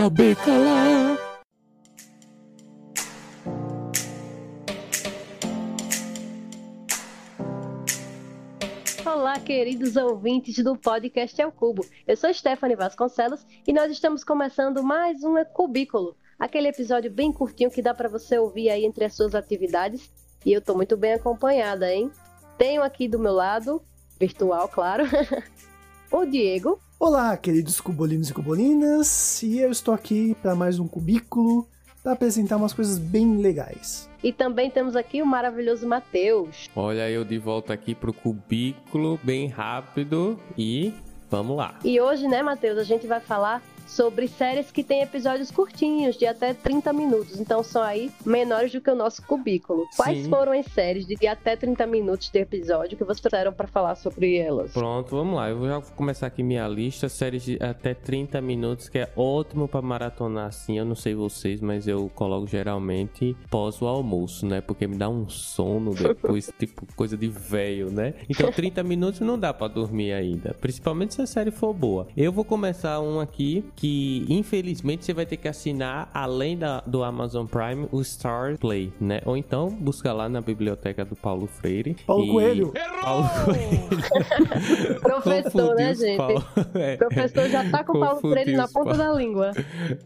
saber calar. Olá, queridos ouvintes do podcast Ao Cubo. Eu sou Stephanie Vasconcelos e nós estamos começando mais um Cubículo, aquele episódio bem curtinho que dá para você ouvir aí entre as suas atividades. E eu tô muito bem acompanhada, hein? Tenho aqui do meu lado, virtual, claro, o Diego. Olá, queridos cubolinos e cubolinas, e eu estou aqui para mais um cubículo para apresentar umas coisas bem legais. E também temos aqui o maravilhoso Matheus. Olha eu de volta aqui pro cubículo, bem rápido e vamos lá. E hoje, né, Matheus, a gente vai falar sobre séries que têm episódios curtinhos, de até 30 minutos. Então são aí menores do que o nosso cubículo. Quais Sim. foram as séries de até 30 minutos de episódio que vocês trouxeram para falar sobre elas? Pronto, vamos lá. Eu vou já começar aqui minha lista. Séries de até 30 minutos, que é ótimo pra maratonar assim. Eu não sei vocês, mas eu coloco geralmente pós o almoço, né? Porque me dá um sono depois, tipo coisa de velho, né? Então 30 minutos não dá pra dormir ainda. Principalmente se a série for boa. Eu vou começar um aqui que infelizmente você vai ter que assinar, além da, do Amazon Prime, o Star Play, né? Ou então busca lá na biblioteca do Paulo Freire. Paulo e- Coelho. Paulo Coelho. Professor, né, gente? Paulo. É. O professor já tá com o Paulo Freire na ponta Paulo. da língua.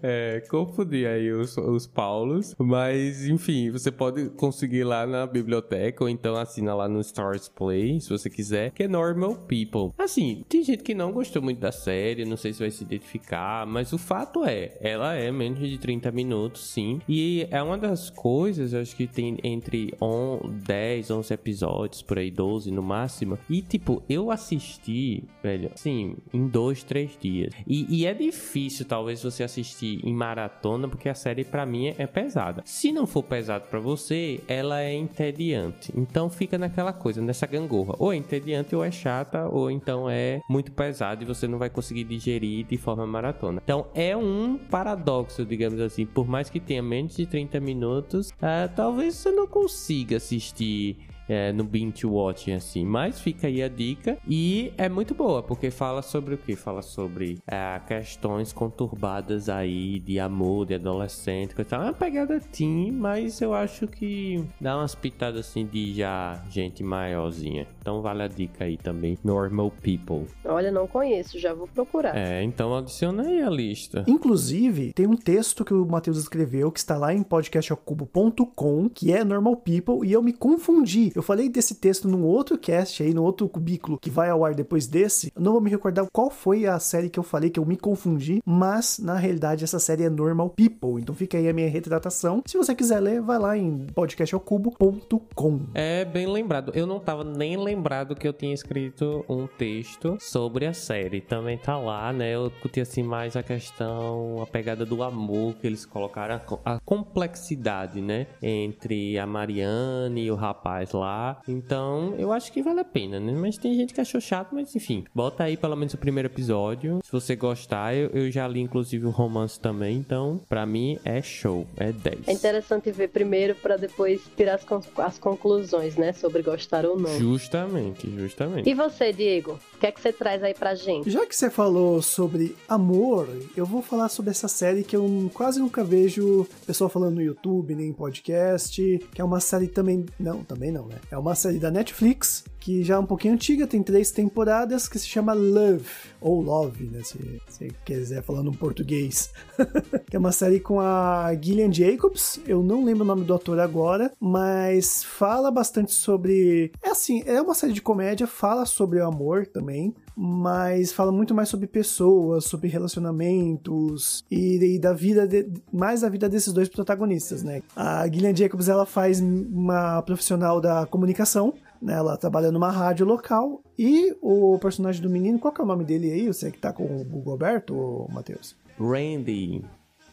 É, confundi aí os, os Paulos, mas enfim, você pode conseguir lá na biblioteca ou então assina lá no Stars Play, se você quiser, que é Normal People. Assim, tem gente que não gostou muito da série, não sei se vai se identificar, mas o fato é, ela é menos de 30 minutos, sim, e é uma das coisas, acho que tem entre on, 10, 11 episódios, por aí 12 no máximo, e tipo, eu assisti, velho, assim, em dois, três dias. E, e é difícil, talvez, você assistir em maratona, porque a série pra mim é pesada. Se não for pesado pra você, ela é entediante. Então fica naquela coisa, nessa gangorra. Ou é entediante, ou é chata, ou então é muito pesado e você não vai conseguir digerir de forma maratona. Então é um paradoxo, digamos assim. Por mais que tenha menos de 30 minutos, ah, talvez você não consiga assistir é, no binge watching assim, mas fica aí a dica e é muito boa porque fala sobre o que? Fala sobre é, questões conturbadas aí de amor, de adolescente, coisa tal. É uma pegada teen, mas eu acho que dá umas pitadas assim de já gente maiorzinha. Então vale a dica aí também, Normal People. Olha, não conheço, já vou procurar. É, então adiciona aí a lista. Inclusive, tem um texto que o Matheus escreveu que está lá em podcastacubo.com, que é Normal People, e eu me confundi. Eu falei desse texto num outro cast aí, no outro cubículo que vai ao ar depois desse. Eu não vou me recordar qual foi a série que eu falei que eu me confundi, mas na realidade essa série é Normal People. Então fica aí a minha retratação. Se você quiser ler, vai lá em podcastacubo.com. É bem lembrado. Eu não tava nem lembrado que eu tinha escrito um texto sobre a série. Também tá lá, né? Eu discuti assim mais a questão, a pegada do amor que eles colocaram, a a complexidade, né? Entre a Mariane e o rapaz lá. Então, eu acho que vale a pena, né? Mas tem gente que achou chato, mas enfim. Bota aí pelo menos o primeiro episódio. Se você gostar, eu, eu já li inclusive o romance também. Então, pra mim é show. É 10. É interessante ver primeiro para depois tirar as, con- as conclusões, né? Sobre gostar ou não. Justamente, justamente. E você, Diego? O que é que você traz aí pra gente? Já que você falou sobre amor, eu vou falar sobre essa série que eu quase nunca vejo pessoal falando no YouTube, nem em podcast, que é uma série também. Não, também não, né? É uma série da Netflix, que já é um pouquinho antiga, tem três temporadas, que se chama Love, ou Love, né? Se você quiser falando em português. que é uma série com a Gillian Jacobs, eu não lembro o nome do ator agora, mas fala bastante sobre. É assim, é uma série de comédia, fala sobre o amor também, mas fala muito mais sobre pessoas, sobre relacionamentos e, e da vida, de- mais da vida desses dois protagonistas, né? A Gillian Jacobs, ela faz uma profissional da comunicação, né? Ela trabalha numa rádio local e o personagem do menino, qual que é o nome dele aí? Você que tá com o Google aberto, Matheus? Randy.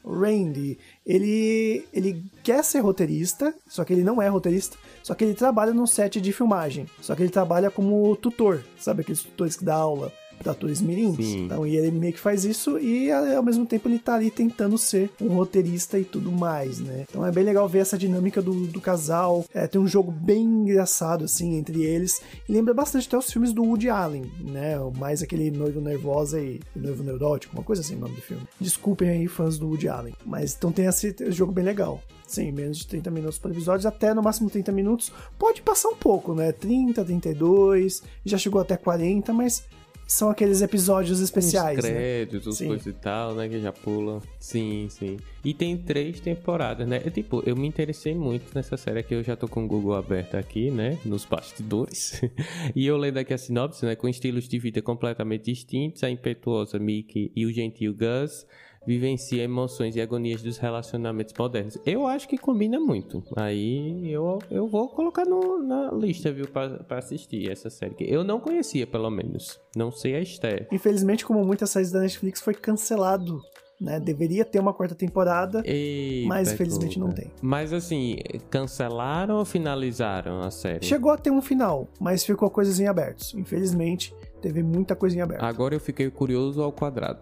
Randy, ele, ele quer ser roteirista, só que ele não é roteirista, só que ele trabalha num set de filmagem, só que ele trabalha como tutor, sabe aqueles tutores que dá aula atores mirins. Então, e ele meio que faz isso e ao mesmo tempo ele tá ali tentando ser um roteirista e tudo mais, né? Então é bem legal ver essa dinâmica do, do casal. É, tem um jogo bem engraçado, assim, entre eles. E lembra bastante até os filmes do Woody Allen, né? Mais aquele noivo nervosa e noivo neurótico, uma coisa assim o nome do filme. Desculpem aí, fãs do Woody Allen. Mas então tem esse, esse jogo bem legal. Sim, menos de 30 minutos por episódio, até no máximo 30 minutos. Pode passar um pouco, né? 30, 32, já chegou até 40, mas são aqueles episódios especiais. Os né? créditos, né? coisa e tal, né? Que já pula. Sim, sim. E tem três temporadas, né? Eu, tipo, eu me interessei muito nessa série que eu já tô com o Google aberto aqui, né? Nos bastidores. e eu lendo aqui a sinopse, né? Com estilos de vida completamente distintos, a impetuosa Mickey e o gentil Gus vivencia emoções e agonias dos relacionamentos modernos. Eu acho que combina muito. Aí eu, eu vou colocar no, na lista, viu, pra, pra assistir essa série. Que eu não conhecia, pelo menos. Não sei a Esther. Infelizmente, como muitas séries da Netflix, foi cancelado né? Deveria ter uma quarta temporada, Eita, mas infelizmente não tem. Mas assim, cancelaram ou finalizaram a série? Chegou a ter um final, mas ficou coisas em abertos. Infelizmente, Teve muita coisinha aberta. Agora eu fiquei curioso ao quadrado.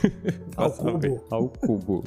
ao cubo. Ao cubo.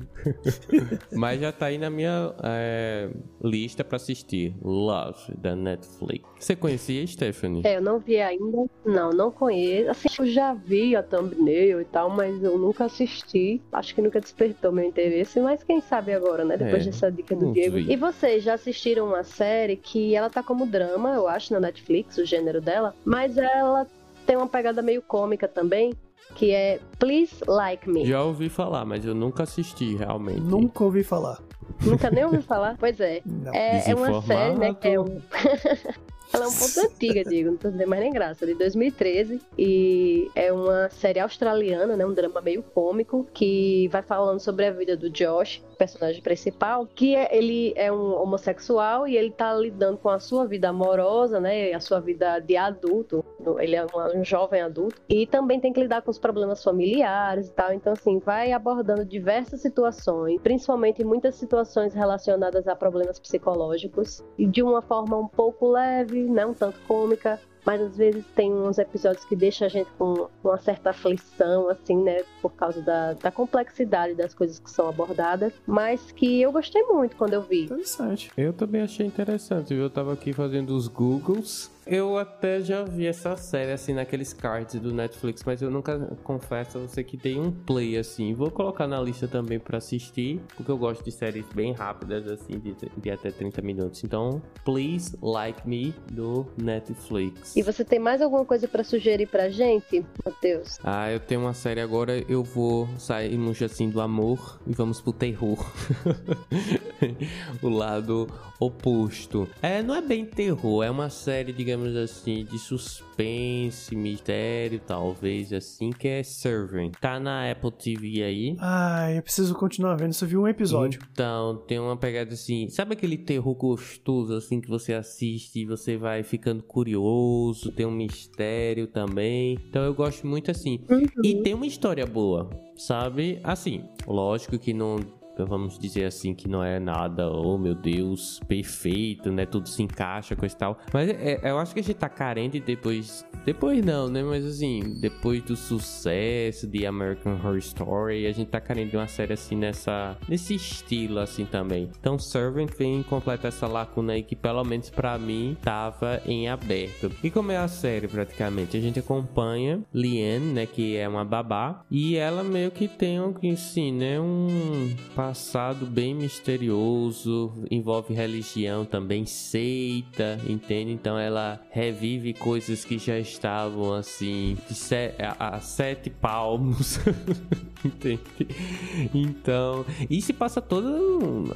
Mas já tá aí na minha é, lista para assistir. Love, da Netflix. Você conhecia, Stephanie? É, eu não vi ainda. Não, não conheço. Assim, eu já vi a thumbnail e tal, mas eu nunca assisti. Acho que nunca despertou meu interesse, mas quem sabe agora, né? Depois é, dessa dica do Diego. Vi. E vocês já assistiram uma série que ela tá como drama, eu acho, na Netflix, o gênero dela, mas ela tem uma pegada meio cômica também, que é Please Like Me. Já ouvi falar, mas eu nunca assisti realmente. Nunca ouvi falar. Nunca nem ouvi falar? Pois é. É, é, uma série, né, que é um... Ela é um pouco antiga, digo, não tô dizendo mais nem graça, de 2013. E é uma série australiana, né? Um drama meio cômico, que vai falando sobre a vida do Josh, personagem principal, que é, ele é um homossexual e ele tá lidando com a sua vida amorosa, né? A sua vida de adulto. Ele é um, um jovem adulto. E também tem que lidar com os problemas familiares e tal. Então, assim, vai abordando diversas situações, principalmente muitas situações relacionadas a problemas psicológicos, e de uma forma um pouco leve leve, não tanto cômica, mas às vezes tem uns episódios que deixa a gente com uma certa aflição, assim, né, por causa da, da complexidade das coisas que são abordadas, mas que eu gostei muito quando eu vi. Interessante. Eu também achei interessante? Eu tava aqui fazendo os Googles eu até já vi essa série, assim, naqueles cards do Netflix, mas eu nunca confesso a você que dei um play, assim. Vou colocar na lista também para assistir, porque eu gosto de séries bem rápidas, assim, de, de, até 30 minutos. Então, Please Like Me, do Netflix. E você tem mais alguma coisa para sugerir pra gente, Matheus? Ah, eu tenho uma série agora, eu vou sairmos, assim, do amor e vamos pro terror. o lado oposto. É, não é bem terror, é uma série, digamos assim, de suspense, mistério, talvez assim, que é Servant. Tá na Apple TV aí. Ah, eu preciso continuar vendo, só vi um episódio. Então, tem uma pegada assim, sabe aquele terror gostoso assim que você assiste e você vai ficando curioso, tem um mistério também. Então eu gosto muito assim. Uhum. E tem uma história boa, sabe? Assim, lógico que não vamos dizer assim, que não é nada, oh meu Deus, perfeito, né? Tudo se encaixa, coisa e tal. Mas é, é, eu acho que a gente tá carente depois. Depois não, né? Mas assim, depois do sucesso de American Horror Story, a gente tá carente de uma série assim nessa. nesse estilo assim também. Então Servant vem completar essa lacuna aí que pelo menos para mim tava em aberto. E como é a série praticamente? A gente acompanha Liane, né? Que é uma babá. E ela meio que tem assim, né? Um passado bem misterioso, envolve religião também, seita, entende? Então ela revive coisas que já estavam assim, a, a sete palmos, entende? Então, e se passa toda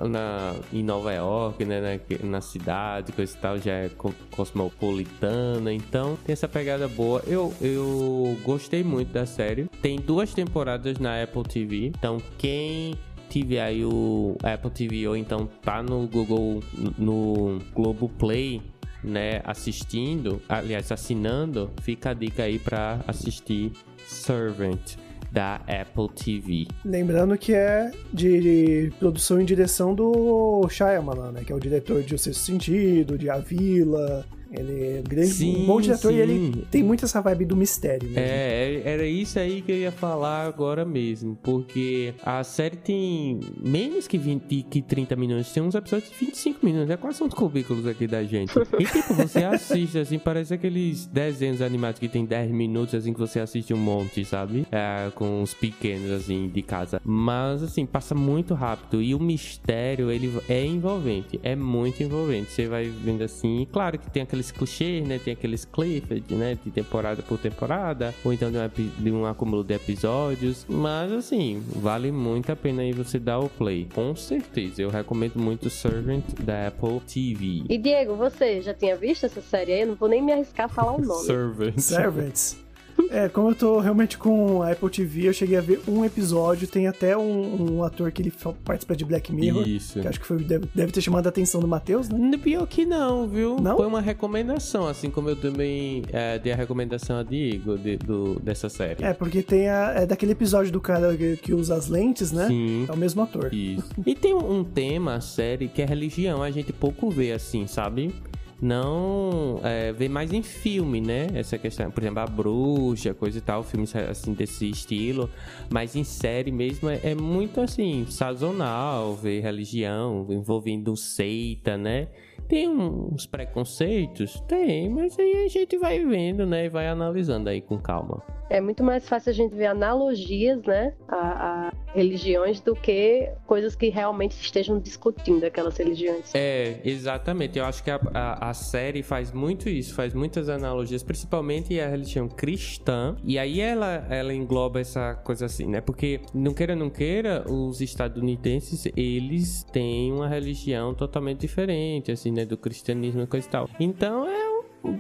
na, em Nova York, né? Na, na cidade, coisa e tal, já é cosmopolitana, então tem essa pegada boa. Eu, eu gostei muito da série. Tem duas temporadas na Apple TV, então quem tiver aí o Apple TV ou então tá no Google, no Globo Play, né, assistindo, aliás, assinando, fica a dica aí para assistir Servant da Apple TV. Lembrando que é de produção e direção do Shyamalan, né, que é o diretor de O Sexto Sentido, de A Vila, Ele é grande, sim, um bom diretor sim. e ele tem muito essa vibe do mistério. Mesmo. É, é, era isso aí que eu ia falar agora mesmo, porque a série tem menos que 20, que 30 minutos, tem uns episódios de 25 minutos, é quase uns cubículos aqui da gente. E tipo, você assiste assim, parece aqueles desenhos animados que tem 10 minutos, assim, que você assiste um monte, sabe? É, com uns pequenos, assim, de casa. Mas, assim, passa muito rápido e o mistério, ele é envolvente, é muito envolvente. Você vai vendo assim, claro que tem aqueles clichês, né? Tem aqueles Clifford, né? De temporada por temporada, ou então de um, de um acúmulo de episódios. Mas assim, vale muito a pena aí você dar o play. Com certeza. Eu recomendo muito Servant da Apple TV. E Diego, você já tinha visto essa série aí? Eu não vou nem me arriscar a falar o nome. Servant. Servants. É, como eu tô realmente com a Apple TV, eu cheguei a ver um episódio, tem até um, um ator que ele participa de Black Mirror. Isso. Que acho que foi, deve, deve ter chamado a atenção do Matheus, né? Pior que não, viu? Não? Foi uma recomendação, assim como eu também é, dei a recomendação a Diego de, do, dessa série. É, porque tem a, é daquele episódio do cara que, que, usa as lentes, né? Sim. É o mesmo ator. Isso. e tem um tema, a série, que é religião. A gente pouco vê assim, sabe? Não é, vê mais em filme, né? Essa questão, por exemplo, a bruxa, coisa e tal, filmes assim desse estilo, mas em série mesmo é, é muito assim, sazonal, ver religião envolvendo seita, né? Tem uns preconceitos? Tem, mas aí a gente vai vendo, né? E vai analisando aí com calma. É muito mais fácil a gente ver analogias, né? A, a religiões do que coisas que realmente estejam discutindo aquelas religiões. É, exatamente. Eu acho que a, a, a, série faz muito isso, faz muitas analogias, principalmente a religião cristã. E aí ela, ela engloba essa coisa assim, né? Porque, não queira, não queira, os estadunidenses, eles têm uma religião totalmente diferente, assim, né? Do cristianismo e coisa e tal. Então é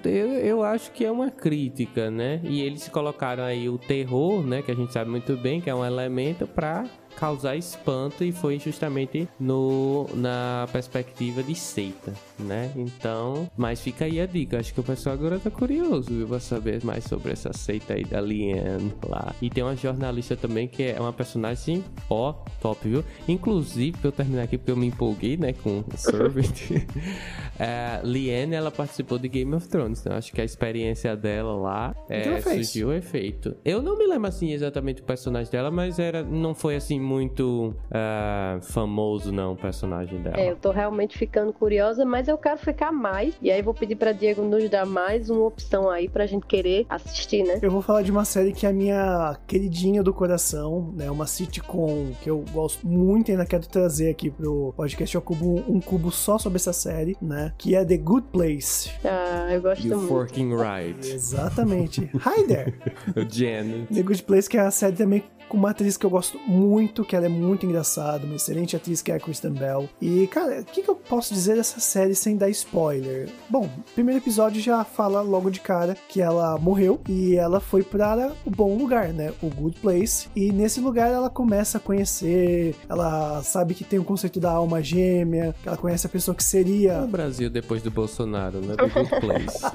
eu, eu acho que é uma crítica, né? E eles colocaram aí o terror, né? Que a gente sabe muito bem que é um elemento para causar espanto e foi justamente no na perspectiva de seita, né? Então, mas fica aí a dica. Acho que o pessoal agora tá curioso, viu? Pra saber mais sobre essa seita aí da Liane lá. E tem uma jornalista também que é uma personagem, ó, top, viu? Inclusive, pra eu terminar aqui, porque eu me empolguei, né, com o Servant. é, Liane, ela participou de Game of Thrones, então acho que a experiência dela lá é, surgiu o efeito. Eu não me lembro, assim, exatamente o personagem dela, mas era, não foi, assim, muito uh, famoso, não, o personagem dela. É, eu tô realmente ficando curiosa, mas eu quero ficar mais. E aí vou pedir pra Diego nos dar mais uma opção aí pra gente querer assistir, né? Eu vou falar de uma série que é a minha queridinha do coração, né? Uma sitcom que eu gosto muito e ainda quero trazer aqui pro podcast Eu Cubo um cubo só sobre essa série, né? Que é The Good Place. Ah, eu gosto you muito. Forking right. Exatamente. Hi there! Janet. The Good Place, que é a série também com uma atriz que eu gosto muito, que ela é muito engraçada, uma excelente atriz que é a Kristen Bell. E, cara, o que, que eu posso dizer dessa série sem dar spoiler? Bom, o primeiro episódio já fala logo de cara que ela morreu e ela foi para o bom lugar, né? O Good Place. E nesse lugar ela começa a conhecer, ela sabe que tem o conceito da alma gêmea, que ela conhece a pessoa que seria. O Brasil depois do Bolsonaro, né? Do Good Place.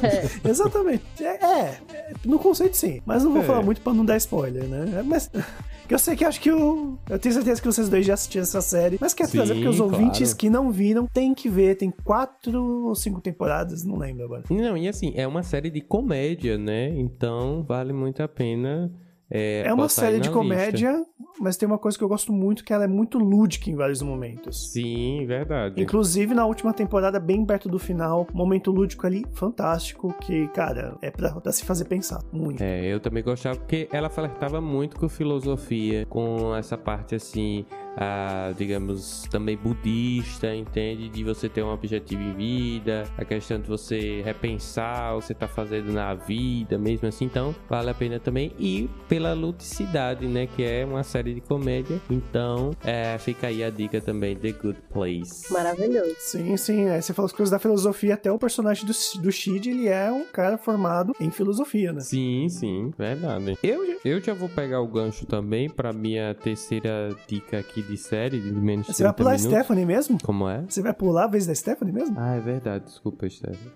é. Exatamente. É, é, no conceito sim, mas não vou é. falar muito para não dar spoiler, né? Mas que eu sei que acho que eu. Eu tenho certeza que vocês dois já assistiram essa série. Mas quer trazer porque os claro. ouvintes que não viram têm que ver. Tem quatro ou cinco temporadas, não lembro agora. Não, e assim, é uma série de comédia, né? Então vale muito a pena é, é uma série de comédia, lista. mas tem uma coisa que eu gosto muito, que ela é muito lúdica em vários momentos. Sim, verdade. Inclusive, na última temporada, bem perto do final, momento lúdico ali, fantástico, que, cara, é pra, pra se fazer pensar, muito. É, eu também gostava, porque ela flertava muito com filosofia, com essa parte, assim, a, digamos, também budista, entende? De você ter um objetivo em vida, a questão de você repensar o que você tá fazendo na vida, mesmo assim. Então, vale a pena também. E pela ludicidade, né? Que é uma série de comédia. Então, é, fica aí a dica também, The Good Place. Maravilhoso. Sim, sim. É, você falou as coisas da filosofia, até o personagem do, do Shid, ele é um cara formado em filosofia, né? Sim, sim. Verdade. Eu, eu já vou pegar o gancho também pra minha terceira dica aqui de série, de menos Você vai pular minutos. a Stephanie mesmo? Como é? Você vai pular a vez da Stephanie mesmo? Ah, é verdade. Desculpa, Stephanie.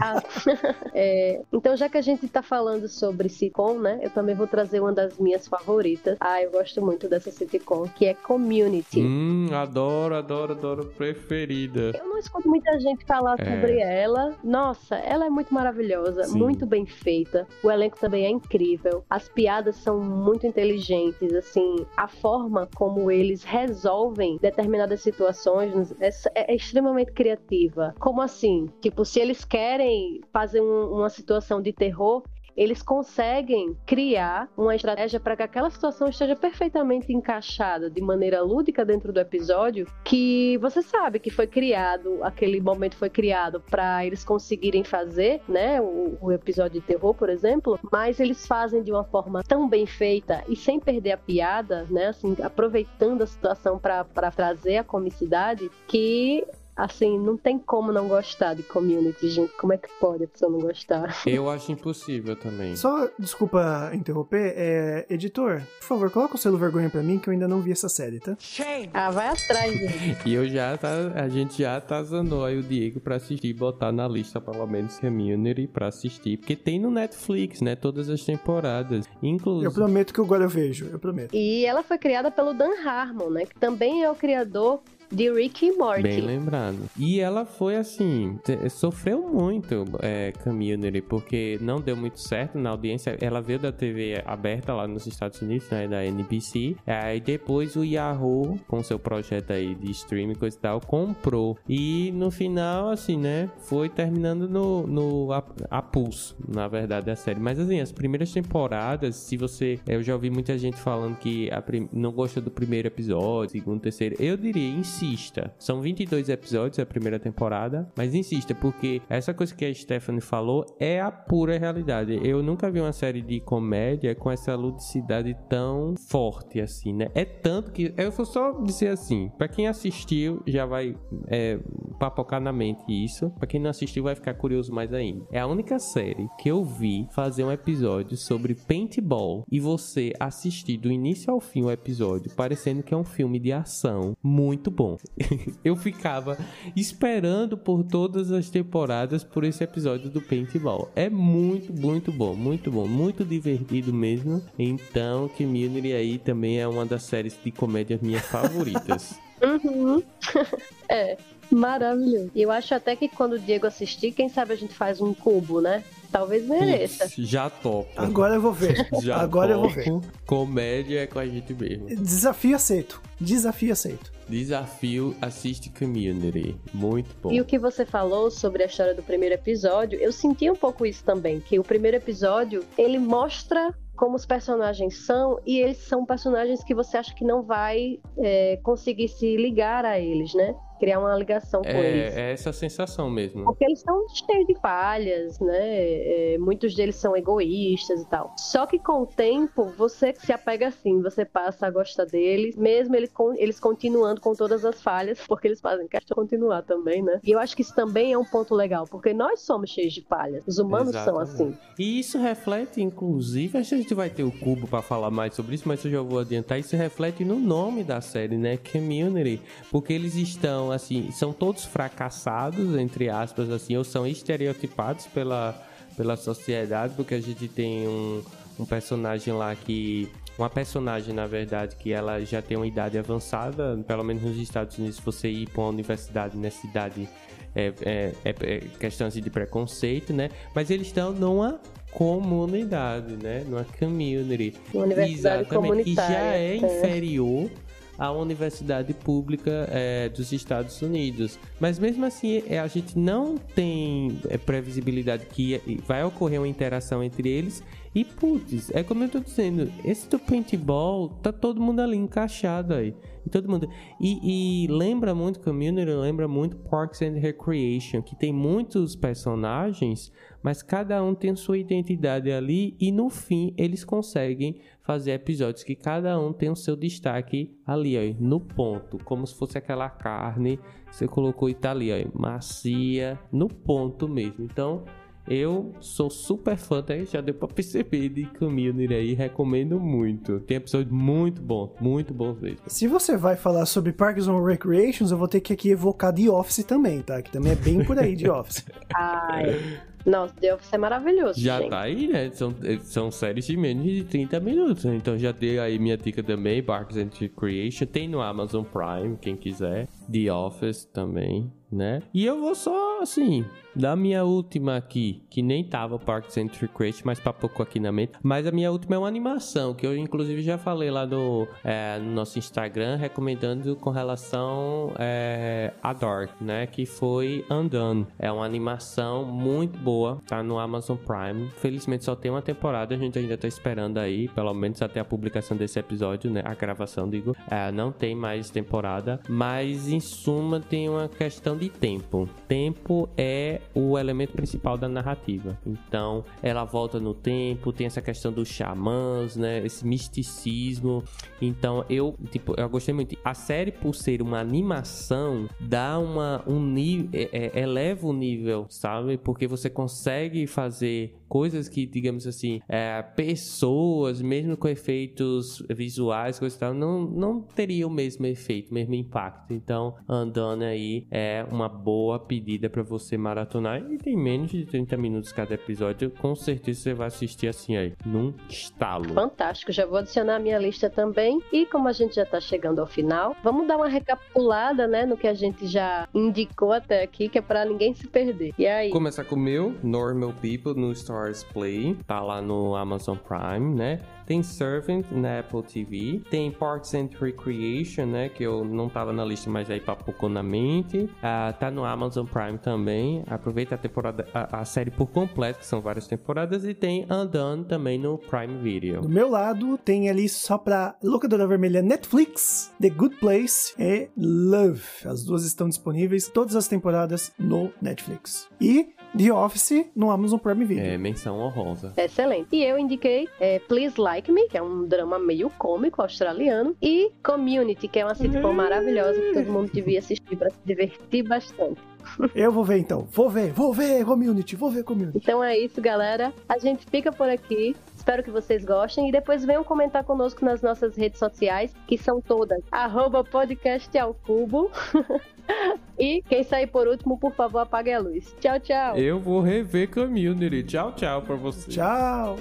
Ah, é, então, já que a gente tá falando sobre sitcom, né? Eu também vou trazer uma das minhas favoritas. Ah, eu gosto muito dessa sitcom, que é Community. Hum, adoro, adoro, adoro. Preferida. Eu não escuto muita gente falar É. sobre ela. Nossa, ela é muito maravilhosa, Sim. muito bem feita. O elenco também é incrível. As piadas são muito inteligentes, assim, a forma como eles resolvem determinadas situações é, é extremamente criativa. Como assim? Tipo, se eles querem fazer um- uma situação de terror, eles conseguem criar uma estratégia para que aquela situação esteja perfeitamente encaixada de maneira lúdica dentro do episódio, que você sabe que foi criado, aquele momento foi criado para eles conseguirem fazer, né, o, o episódio de terror, por exemplo, mas eles fazem de uma forma tão bem feita e sem perder a piada, né, assim, aproveitando a situação para trazer a comicidade, que Assim, não tem como não gostar de community, gente. Como é que pode a pessoa não gostar? Eu acho impossível também. Só, desculpa interromper, é, editor, por favor, coloca o selo vergonha pra mim que eu ainda não vi essa série, tá? Ah, vai atrás, gente. E eu já tá, a gente já atazanou aí o Diego pra assistir e botar na lista pelo menos Community pra assistir, porque tem no Netflix, né, todas as temporadas. Eu Inclusive, prometo que agora eu vejo, eu prometo. E ela foi criada pelo Dan Harmon, né? Que também é o criador de Rick e Morty. bem lembrado. E ela foi assim, sofreu muito é, Community, porque não deu muito certo na audiência. Ela veio da TV aberta lá nos Estados Unidos, né, da NBC. Aí depois o Yahoo, com seu projeto aí de streaming coisa e tal, comprou. E no final, assim, né, foi terminando no, no a, a pulso, na verdade, a série. Mas assim, as primeiras temporadas, se você. Eu já ouvi muita gente falando que a não gosta do primeiro episódio, segundo, terceiro. Eu diria, insista. São 22 episódios a primeira temporada, mas insista, porque essa coisa que a Stephanie falou é a pura realidade. Eu nunca vi uma série de comédia com essa ludicidade tão forte assim, né? É tanto que. Eu vou só dizer assim, pra quem assistiu, já vai é, papocar na mente isso. Pra quem não assistiu, vai ficar curioso mais ainda. É a única série que eu vi fazer um episódio sobre paintball e você assistir do início ao fim o episódio, parecendo que é um filme de ação muito bom. eu ficava esperando por todas as temporadas por esse episódio do paintball. É muito, muito bom, muito bom, muito divertido mesmo. Então, Community aí também é uma das séries de comédia minhas favoritas. Uhum. é, maravilhoso. Eu acho até que quando o Diego assistir, quem sabe a gente faz um cubo, né? Talvez mereça. Putz, já topo. Agora eu vou ver. Já Agora eu vou ver. topo. Comédia é com a gente mesmo. Desafio aceito. Desafio aceito. Desafio, assiste Community. Muito bom. E o que você falou sobre a história do primeiro episódio, eu senti um pouco isso também, que o primeiro episódio, ele mostra como os personagens são e eles são personagens que você acha que não vai é, conseguir se ligar a eles, né? Criar uma ligação com eles. É, é essa sensação mesmo. Porque eles são cheios de falhas, né? É, muitos deles são egoístas e tal. Só que com o tempo, você se apega assim, você passa a gostar deles, mesmo eles, con- eles continuando com todas as falhas, porque eles fazem questão de continuar também, né? E eu acho que isso também é um ponto legal, porque nós somos cheios de falhas. Os humanos são Exatamente. assim. E isso reflete, inclusive, acho que a gente vai ter o cubo pra falar mais sobre isso, mas eu já vou adiantar. Isso reflete no nome da série, né? Community. Porque eles estão, assim, são todos fracassados, entre aspas, assim, ou são estereotipados pela, pela sociedade, porque a gente tem um, um personagem lá que. Uma personagem, na verdade, que ela já tem uma idade avançada, pelo menos nos Estados Unidos, se você ir para uma universidade nessa idade é, é, é- é questão assim, de preconceito, né? Mas eles estão numa comunidade, né? Numa community. Uma universidade Exatamente. Que já comunitária, é é. Inferior à universidade pública é, dos Estados Unidos. Mas mesmo assim, é, a gente não tem é, previsibilidade que vai ocorrer uma interação entre eles. E putz, é como eu tô dizendo, esse do paintball tá todo mundo ali encaixado aí. E todo mundo. E, e lembra muito Community, lembra muito Parks and Recreation, que tem muitos personagens, mas cada um tem sua identidade ali e no fim eles conseguem fazer episódios que cada um tem o seu destaque ali, ó, no ponto, como se fosse aquela carne, você colocou e tá ali, ó, macia, no ponto mesmo. Então, Eu sou super fã, até já deu pra perceber de Community aí, recomendo muito. Tem episódios muito bons, muito bons mesmo. Se você vai falar sobre Parks and Recreations, eu vou ter que aqui evocar The Office também, tá? Que também é bem por aí The Office. Ai. Nossa, The Office é maravilhoso. Já gente. tá aí, né? São, são séries de menos de 30 minutos. né? Então já dei aí minha dica também, Parks and Recreation. Tem no Amazon Prime, quem quiser. The Office também, né? E eu vou só, assim, da minha última aqui, que nem tava Parks and Recreation, mas papocou aqui na mente. Mas a minha última é uma animação, que eu inclusive já falei lá no, é, no nosso Instagram, recomendando com relação é, a Dark, né? Que foi Undone. É uma animação muito boa, tá no Amazon Prime. Felizmente só tem uma temporada, a gente ainda tá esperando aí, pelo menos até a publicação desse episódio, né? A gravação, digo. É, não tem mais temporada, mas em suma tem uma questão de tempo. Tempo é o elemento principal da narrativa. Então, ela volta no tempo, tem essa questão dos xamãs, né? Esse misticismo. Então, eu, tipo, eu gostei muito. A série, por ser uma animação, dá uma, um nível, é, é, eleva o nível, sabe? Porque você consegue fazer coisas que, digamos assim, é, pessoas, mesmo com efeitos visuais, coisa e tal, não, não teria o mesmo efeito, o mesmo impacto. Então, andando aí é uma boa pedida para você maratonar e tem menos de 30 minutos cada episódio. Com certeza você vai assistir assim aí, num estalo. Fantástico, já vou adicionar a minha lista também. E como a gente já tá chegando ao final, vamos dar uma recapitulada, né, no que a gente já indicou até aqui, que é para ninguém se perder. E aí? Começar com o meu, Normal People, no Stars Play, tá lá no Amazon Prime, né? Tem Servant na Apple TV, tem Parks and Recreation, né? Que eu não tava na lista, mas aí papocou na mente. Ah, tá no Amazon Prime também. Aproveita a temporada, a, a série por completo, que são várias temporadas, e tem Undone também no Prime Video. Do meu lado, tem ali só pra locadora vermelha Netflix, The Good Place e Love. As duas estão disponíveis, todas as temporadas no Netflix. E The Office no Amazon Prime Video. É, menção honrosa. Excelente. E eu indiquei é, Please Like Me, que é um drama meio cômico australiano, e Community, que é uma sitcom maravilhosa que todo mundo devia assistir para se divertir bastante. Eu vou ver então. Vou ver, vou ver Community, vou ver Community. Então é isso, galera. A gente fica por aqui. Espero que vocês gostem e depois venham comentar conosco nas nossas redes sociais, que são todas arroba podcast ao cubo. e quem sair por último, por favor, apague a luz. Tchau, tchau. Eu vou rever Community. Tchau, tchau pra você. Tchau.